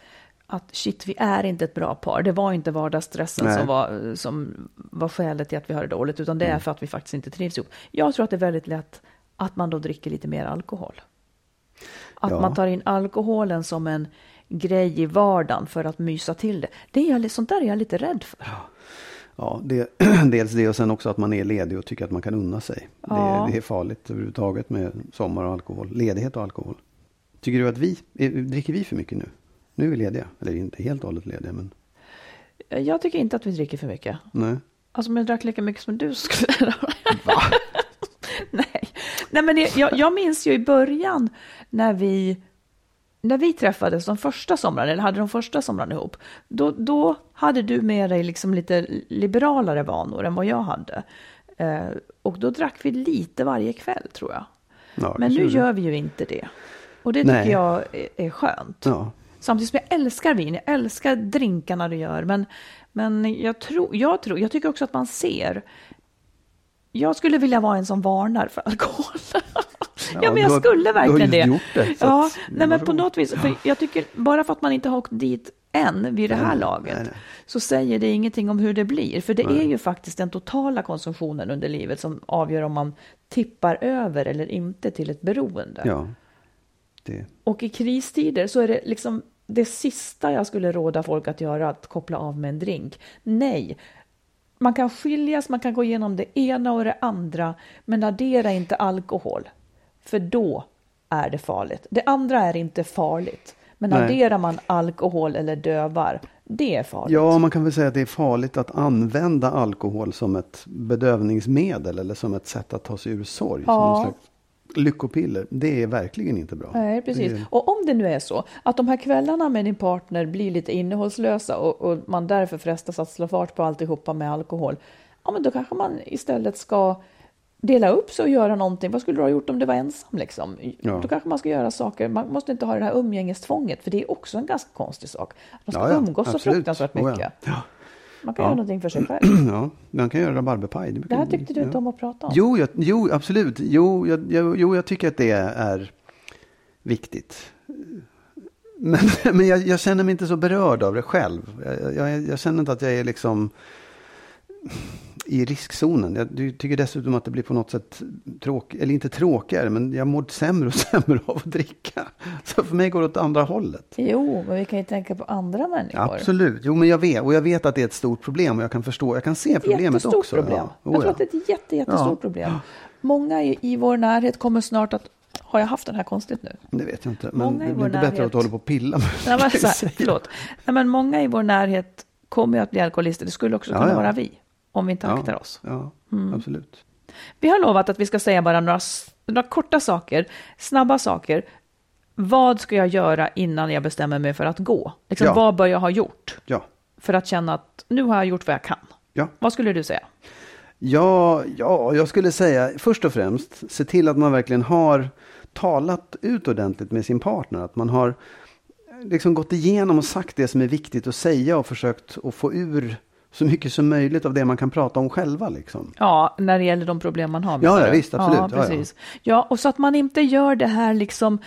att shit, vi är inte ett bra par. Det var inte vardagsstressen Nej. som var, som var skälet till att vi har det dåligt, utan det är för att vi faktiskt inte trivs ihop. Jag tror att det är väldigt lätt att man då dricker lite mer alkohol. Att Ja. man tar in alkoholen som en grej i vardagen för att mysa till det. det är jag, sånt där är jag lite rädd för. Ja, det, dels det och sen också att man är ledig och tycker att man kan unna sig. Ja. Det, det är farligt överhuvudtaget med sommar och alkohol. Ledighet och alkohol. Tycker du att vi, dricker vi för mycket nu? Nu är vi lediga. Eller inte helt och hållet lediga, men Jag tycker inte att vi dricker för mycket. nej. Alltså om jag drack lika mycket som du skulle Nej. Nej, men jag, jag minns ju i början när vi, när vi träffades de första somrarna, eller hade de första somrarna ihop, då, då hade du med dig liksom lite liberalare vanor än vad jag hade. Eh, och då drack vi lite varje kväll tror jag. Ja, Men nu gör vi ju inte det. Och det tycker Nej. jag är, är skönt. Ja. Samtidigt som jag älskar vin, jag älskar drinkarna du gör. Men, men jag, tror, jag, tror, jag tycker också att man ser. Jag skulle vilja vara en som varnar för alkohol. Ja, ja men jag har- skulle verkligen du har det. ju gjort det, ja, att- nej, men på något vis, för jag tycker bara för att man inte har åkt dit än vid det här Nej, laget, nej, nej. så säger det ingenting om hur det blir. För det är ju faktiskt den totala konsumtionen under livet som avgör om man tippar över eller inte till ett beroende. Ja. Det, Och i kristider så är det liksom det sista jag skulle råda folk att göra, att koppla av med en drink. Nej, man kan skiljas, man kan gå igenom det ena och det andra, men addera inte alkohol, för då är det farligt. Det andra är inte farligt, men Nej. adderar man alkohol eller dövar, det är farligt. ja, man kan väl säga att det är farligt att använda alkohol som ett bedövningsmedel eller som ett sätt att ta sig ur sorg. Ja. lyckopiller. Det är verkligen inte bra. Nej, precis. Är- Och om det nu är så att de här kvällarna med din partner blir lite innehållslösa och, och man därför frestas att slå fart på alltihopa med alkohol, ja men då kanske man istället ska dela upp sig och göra någonting. Vad skulle du ha gjort om du var ensam liksom? Ja. Då kanske man ska göra saker, man måste inte ha det här umgängestvånget, för det är också en ganska konstig sak. Man ska Ja, ja, umgås så fruktansvärt Oh, mycket. Ja. Man kan Ja. göra någonting för sig själv. ja, man kan göra rabarberpaj. Det brukar- här tyckte du inte om att prata om. Jo, jag, jo absolut. Jo jag, jag, jo, jag tycker att det är viktigt. Men, men jag, jag känner mig inte så berörd av det själv. Jag, jag, jag känner inte att jag är liksom i riskzonen. Jag du tycker dessutom att det blir på något sätt tråkigt, eller inte tråkigare, men jag mår sämre och sämre av att dricka. Så för mig går det åt andra hållet. Jo, men vi kan ju tänka på andra människor. Absolut, jo men jag vet, och jag vet att det är ett stort problem och jag kan förstå, jag kan se problemet jättestort också. problem. Ja. Jag Oh, tror ja. att det är ett jätte, jättestort Ja. problem. Många i, i vår närhet kommer snart att... Har jag haft den här konstigt nu? Det vet jag inte. Men Många det blir inte bättre närhet- att du håller på och pilla med Nej, men, så här. Nej, men många i vår närhet kommer ju att bli alkoholister. Det skulle också Ja, kunna ja. vara vi, om vi inte aktar oss. Ja, Mm. absolut. Vi har lovat att vi ska säga bara några, några korta saker, snabba saker. Vad ska jag göra innan jag bestämmer mig för att gå? Liksom, Ja. Vad bör jag ha gjort Ja. för att känna att nu har jag gjort vad jag kan? Ja. Vad skulle du säga? Ja, ja, jag skulle säga först och främst se till att man verkligen har talat ut ordentligt med sin partner. Att man har liksom gått igenom och sagt det som är viktigt att säga och försökt att få ur så mycket som möjligt av det man kan prata om själva. Liksom. Ja, när det gäller de problem man har. Ja, menar ja, du? visst, absolut. Ja, Ja, ja. precis. Ja, och så att man inte gör det här liksom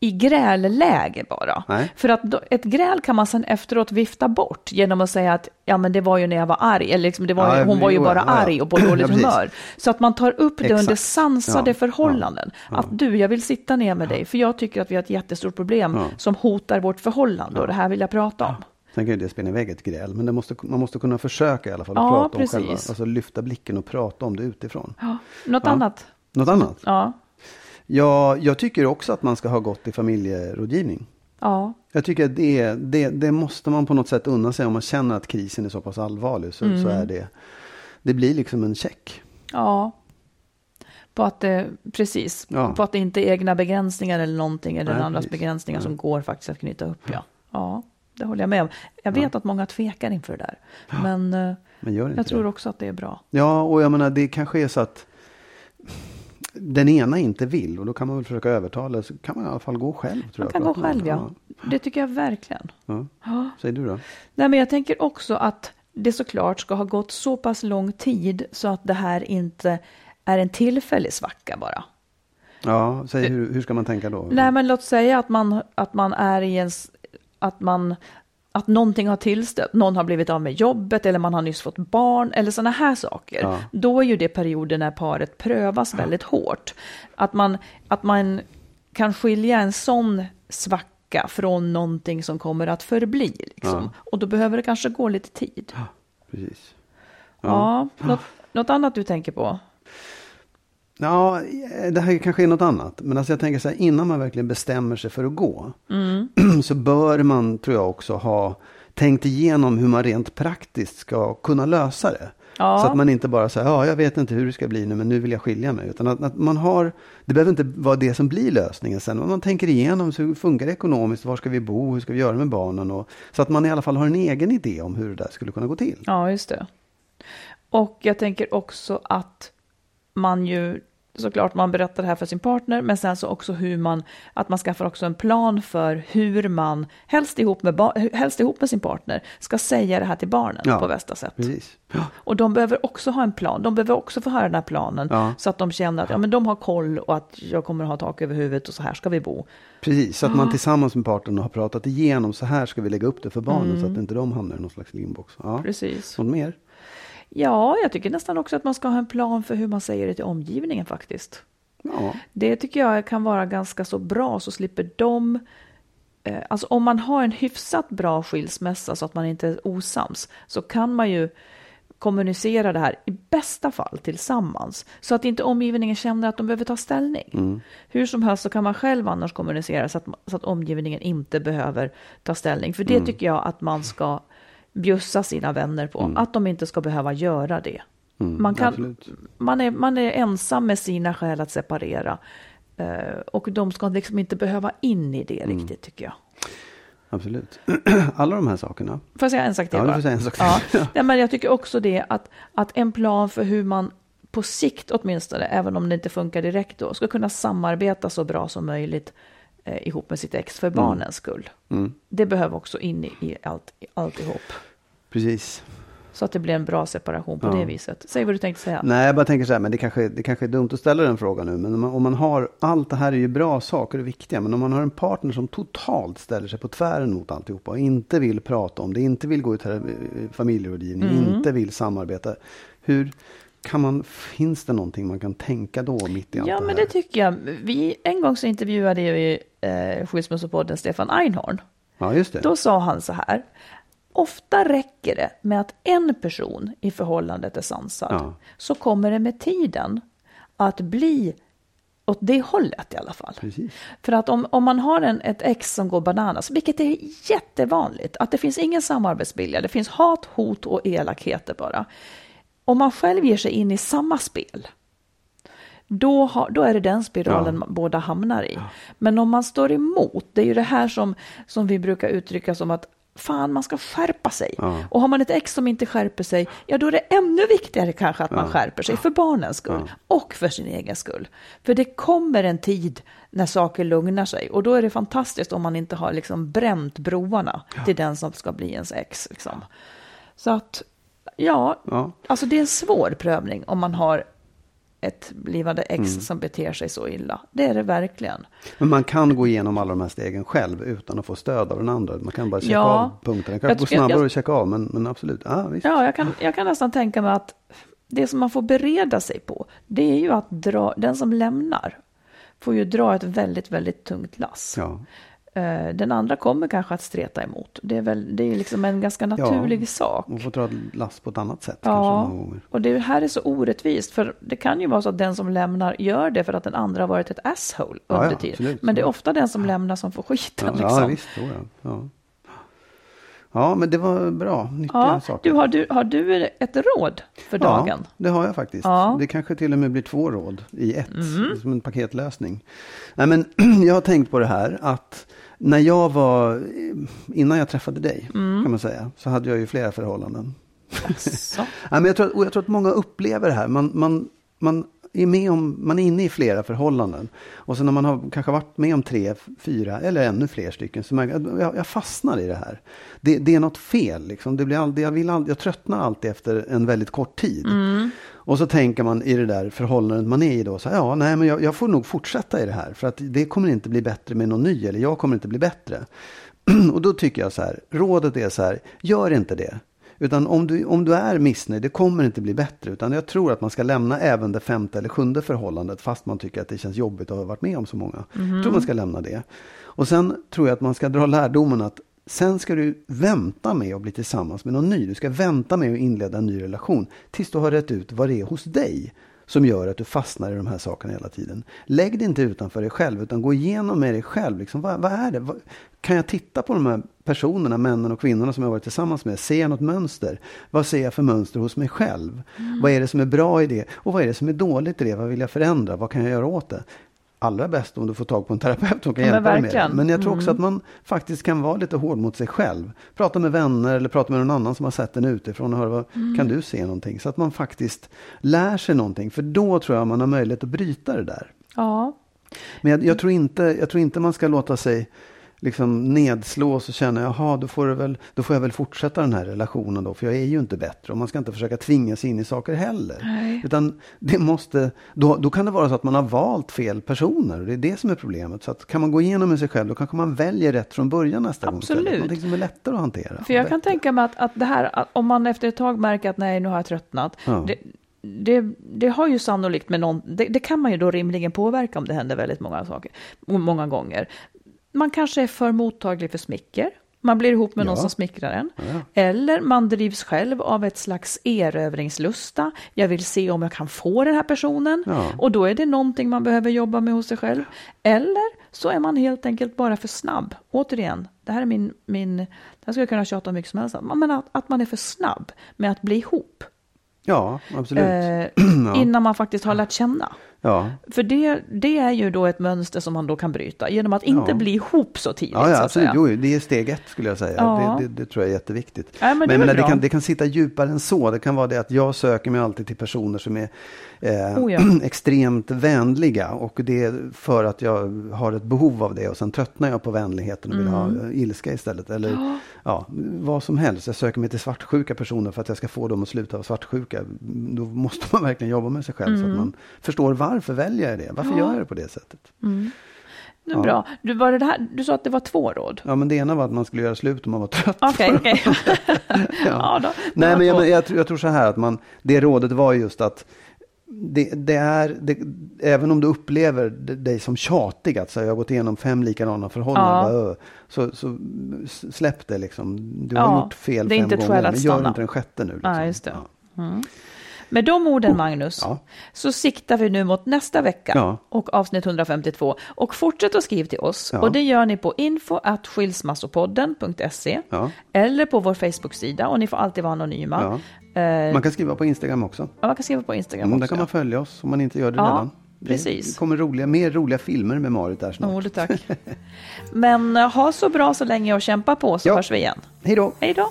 i grälläge bara. Nej. För att då, ett gräl kan man sen efteråt vifta bort genom att säga att ja, men det var ju när jag var arg, eller liksom, det var, Ja, hon var ju bara ja, ja. arg och på dåligt Ja, precis. humör. Så att man tar upp det Exakt. under sansade Ja, förhållanden. ja, Att du, jag vill sitta ner med dig, för jag tycker att vi har ett jättestort problem Ja. som hotar vårt förhållande och det här vill jag prata om. Sen kan ju det spela iväg ett gräl, men måste, man måste kunna försöka i alla fall att Ja, prata precis. om själva. Alltså lyfta blicken och prata om det utifrån. Ja. Något Ja. annat? Något annat? Ja. Ja, jag tycker också att man ska ha gått i familjerådgivning. Ja. Jag tycker att det, det, det måste man på något sätt unna sig om man känner att krisen är så pass allvarlig. Så, Mm. så är det, det blir liksom en check. Ja. På att det, precis, Ja. på att det inte är egna begränsningar eller någonting, eller Nej, andras precis. begränsningar Ja. som går faktiskt att knyta upp. Ja, ja det håller jag med om. Jag vet att många tvekar inför det där, men eh, Men jag tror det. också att det är bra. Ja, och jag menar det kanske är så att den ena inte vill och då kan man väl försöka övertala. Så kan man i alla fall gå själv. Tror Man jag, kan gå själv, ja. någon. Det tycker jag verkligen. ja. Ja. Säg du då? Nej, men jag tänker också att det såklart ska ha gått så pass lång tid så att det här inte är en tillfällig svacka bara. Ja, säg hur, hur ska man tänka då? Nej, men låt säga att man, att man är i en... Att, man, att någonting har tillstött, någon har blivit av med jobbet eller man har nyss fått barn eller sådana här saker. Ja. Då är ju det perioder när paret prövas väldigt hårt. Att man, att man kan skilja en sån svacka från någonting som kommer att förbli. Liksom. Ja. Och då behöver det kanske gå lite tid. Precis. Ja, något, något annat du tänker på? Ja, det här kanske är något annat. Men alltså jag tänker så här, innan man verkligen bestämmer sig för att gå. Så bör man, tror jag också, ha tänkt igenom hur man rent praktiskt ska kunna lösa det. Ja. Så att man inte bara säger, ja jag vet inte hur det ska bli nu, men nu vill jag skilja mig. Utan att, att man har, det behöver inte vara det som blir lösningen sen. Men man tänker igenom, så hur funkar det ekonomiskt? Var ska vi bo? Hur ska vi göra med barnen? Och, så att man i alla fall har en egen idé om hur det där skulle kunna gå till. Ja, just det. Och jag tänker också att man ju såklart man berättar det här för sin partner, men sen så också hur man, att man skaffar också en plan för hur man, helst ihop med, helst ihop med sin partner, ska säga det här till barnen Ja, på bästa sätt. Ja. Och de behöver också ha en plan, de behöver också få höra den här planen, Ja. så att de känner att ja, men de har koll och att jag kommer att ha tak över huvudet och så här ska vi bo. Precis, så att man tillsammans med partnern har pratat igenom, så här ska vi lägga upp det för barnen, Mm. så att inte de hamnar i någon slags limbox. Precis. Något mer? Ja, jag tycker nästan också att man ska ha en plan för hur man säger det till omgivningen faktiskt. Ja. Det tycker jag kan vara ganska så bra, så slipper de... Eh, alltså om man har en hyfsat bra skilsmässa så att man inte är osams, så kan man ju kommunicera det här i bästa fall tillsammans. Så att inte omgivningen känner att de behöver ta ställning. Hur som helst så kan man själv annars kommunicera så att, så att omgivningen inte behöver ta ställning. För det tycker jag att man ska bjussa sina vänner på. Att de inte ska behöva göra det. man, kan, absolut. man, är, man är ensam med sina skäl att separera. Eh, och de ska liksom inte behöva in i det riktigt tycker jag. Absolut. Alla de här sakerna. Får jag säga en sak till Ja, du bara? får säga en sak Ja. till. Nej, men jag tycker också det att, att en plan för hur man på sikt åtminstone, även om det inte funkar direkt då, ska kunna samarbeta så bra som möjligt eh, ihop med sitt ex för barnens skull. Mm. Det behöver också in i, i allt, i alltihop. Precis. Så att det blir en bra separation på Ja. det viset. Säg vad du tänkte säga. Nej, jag bara tänker så här, men det kanske, det kanske är dumt att ställa den frågan nu. Men om man, om man har, allt det här är ju bra saker och viktiga. Men om man har en partner som totalt ställer sig på tvären mot alltihopa. Och inte vill prata om det, inte vill gå i familjerådgivning, Mm. inte vill samarbeta. Hur kan man, finns det någonting man kan tänka då mitt i allt Ja, det men här? det tycker jag. Vi, en gång så intervjuade vi eh, Skilsmässopodden Stefan Einhorn. Ja, just det. Då sa han så här. Ofta räcker det med att en person i förhållandet är sansad. Ja. Så kommer det med tiden att bli åt det hållet i alla fall. Precis. För att om, om man har en, ett ex som går bananas, vilket är jättevanligt, att det finns ingen samarbetsvilja, det finns hat, hot och elakheter bara. Om man själv ger sig in i samma spel, då, har, då är det den spiralen Ja. båda hamnar i. Men om man står emot, det är ju det här som, som vi brukar uttrycka som att fan, man ska skärpa sig. Ja. Och har man ett ex som inte skärper sig, ja då är det ännu viktigare kanske att man Ja. skärper sig för barnens skull Ja. och för sin egen skull. För det kommer en tid när saker lugnar sig och då är det fantastiskt om man inte har liksom bränt broarna till den som ska bli ens ex. Liksom. Så att, Ja. alltså det är en svår prövning om man har ett blivande ex Mm. som beter sig så illa. Det är det verkligen. Men man kan gå igenom alla de här stegen själv utan att få stöd av den andra. Man kan bara checka Ja. av punkterna. Det kan Jag gå snabbare jag- att checka av, men, men absolut. Ja, visst. Ja, jag kan, jag kan nästan tänka mig att det som man får bereda sig på, det är ju att dra, den som lämnar får ju dra ett väldigt, väldigt tungt lass. Ja. Eh, Den andra kommer kanske att streta emot. Det är, väl, det är liksom en ganska naturlig sak. Man får dra lass på ett annat sätt Ja, och det här är så orättvist. För det kan ju vara så att den som lämnar gör det för att den andra har varit ett asshole Ja, under ja, tiden. absolut. Men det är ofta den som lämnar som får skiten. Ja, liksom. ja visst. Ja. Ja. ja, men det var bra. Nyttiga Ja, saker. du, har, du, har du ett råd för dagen? Ja, det har jag faktiskt. Ja. Mm. Det kanske till och med blir två råd i ett. Som en paketlösning. Nej, men jag har tänkt på det här att när jag var, innan jag träffade dig Mm. kan man säga, så hade jag ju flera förhållanden. Nej, men jag, tror jag tror att många upplever det här. Man, man, man, är med om, man är inne i flera förhållanden. Och så när man har kanske varit med om tre, fyra eller ännu fler stycken. Så man, jag, jag fastnar i det här. Det, det är något fel. Liksom. Det blir aldrig, jag, vill aldrig, jag tröttnar alltid efter en väldigt kort tid. Och så tänker man i det där förhållandet man är i då. Så, här, ja, nej, men jag, jag får nog fortsätta i det här. För att det kommer inte bli bättre med någon ny. Eller jag kommer inte bli bättre. Och då tycker jag så här. Rådet är så här. Gör inte det. Utan om du, om du är missnöjd, det kommer inte bli bättre. Utan jag tror att man ska lämna även det femte eller sjunde förhållandet. Fast man tycker att det känns jobbigt att ha varit med om så många. Jag tror man ska lämna det. Och sen tror jag att man ska dra lärdomen att sen ska du vänta med att bli tillsammans med någon ny. Du ska vänta med att inleda en ny relation. Tills du har rätt ut vad det är hos dig som gör att du fastnar i de här sakerna hela tiden. Lägg det inte utanför dig själv, utan gå igenom med dig själv. Liksom, vad, vad är det? Vad, kan jag titta på de här personerna, männen och kvinnorna som jag varit tillsammans med? Ser jag något mönster? Vad ser jag för mönster hos mig själv? Vad är det som är bra i det? Och vad är det som är dåligt i det? Vad vill jag förändra? Vad kan jag göra åt det? Allra bäst om du får tag på en terapeut som kan Ja, hjälpa dig med det. Men jag tror också Mm. att man faktiskt kan vara lite hård mot sig själv. Prata med vänner eller prata med någon annan som har sett den utifrån och höra vad, Mm. kan du se någonting? Så att man faktiskt lär sig någonting. För då tror jag man har möjlighet att bryta det där. Ja, Men jag, jag, tror, inte, jag tror inte man ska låta sig liksom nedslås och känna, jaha, då får, väl, då får jag väl fortsätta den här relationen då, för jag är ju inte bättre. Och man ska inte försöka tvinga sig in i saker heller. Nej. Utan det måste, då, då kan det vara så att man har valt fel personer. Och det är det som är problemet. Så att kan man gå igenom med sig själv, då kanske man väljer rätt från början nästa gång. istället. Absolut. Som är lättare att hantera. för jag kan tänka mig att, att det här, att om man efter ett tag märker att nej, nu har jag tröttnat. Ja. Det, det, det har ju sannolikt med någon, det, det kan man ju då rimligen påverka om det händer väldigt många saker, många gånger. Man kanske är för mottaglig för smicker. Man blir ihop med någon Ja. som smickrar en. Ja. Eller man drivs själv av ett slags erövringslusta. Jag vill se om jag kan få den här personen. Ja. Och då är det någonting man behöver jobba med hos sig själv. Eller så är man helt enkelt bara för snabb. Återigen, det här är min, min det här skulle jag kunna tjata om mycket som helst. Men att, att man är för snabb med att bli ihop. Ja, absolut. Eh. Innan man faktiskt har lärt känna. Ja. För det, det är ju då ett mönster som man då kan bryta genom att inte Ja. bli ihop så tidigt. Ja, så ja att absolut. Jo, det är steg ett skulle jag säga. Ja. Det, det, det tror jag är jätteviktigt. Ja, men det jag menar, väl det, kan, det kan sitta djupare än så. Det kan vara det att jag söker mig alltid till personer som är eh, Oh extremt vänliga. Och det är för att jag har ett behov av det. Och sen tröttnar jag på vänligheten och vill ha Mm. eh, ilska istället. Eller ja, vad som helst. Jag söker mig till svartsjuka personer för att jag ska få dem att sluta vara svartsjuka. Då måste man verkligen jobba med sig själv. Så Mm. att man förstår varför väljer jag det? Varför gör jag det på det sättet? Det är Bra. Du, var det här, du sa att det var två råd. Ja, men det ena var att man skulle göra slut om man var trött. Okej, okej. ja, då. Nej, men jag, jag, tror- jag tror så här att man, det rådet var just att det, det är, det, även om du upplever dig som tjatig, att säga, jag har gått igenom fem likadana förhållanden, Ja. så, så släpp det liksom. Du Ja, har gjort fel fem gånger, men gör inte den sjätte nu. Liksom. Nej, just det. Ja. Med de orden, Magnus, Ja. så siktar vi nu mot nästa vecka Ja. och avsnitt 152. Och fortsätt att skriva till oss. Ja. Och det gör ni på info skilsmassopodden.se eller på vår Facebook-sida och ni får alltid vara anonyma. Eh, Man kan skriva på Instagram också. ja, man kan skriva på Instagram Mm, där också. kan man följa oss om man inte gör det redan. Precis. Det kommer roliga, mer roliga filmer med Marit där snart. Oh, det tack. Men eh, ha så bra så länge och kämpa på så Ja. hörs vi igen. Hej då! Hej då!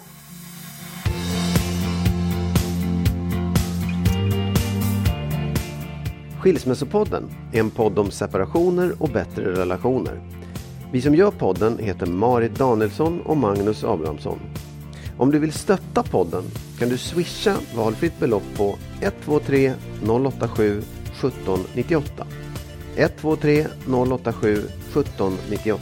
Skilsmässopodden är en podd om separationer och bättre relationer. Vi som gör podden heter Marit Danielsson och Magnus Abrahamsson. Om du vill stötta podden kan du swisha valfritt belopp på 123 087 1798. 123 087 1798.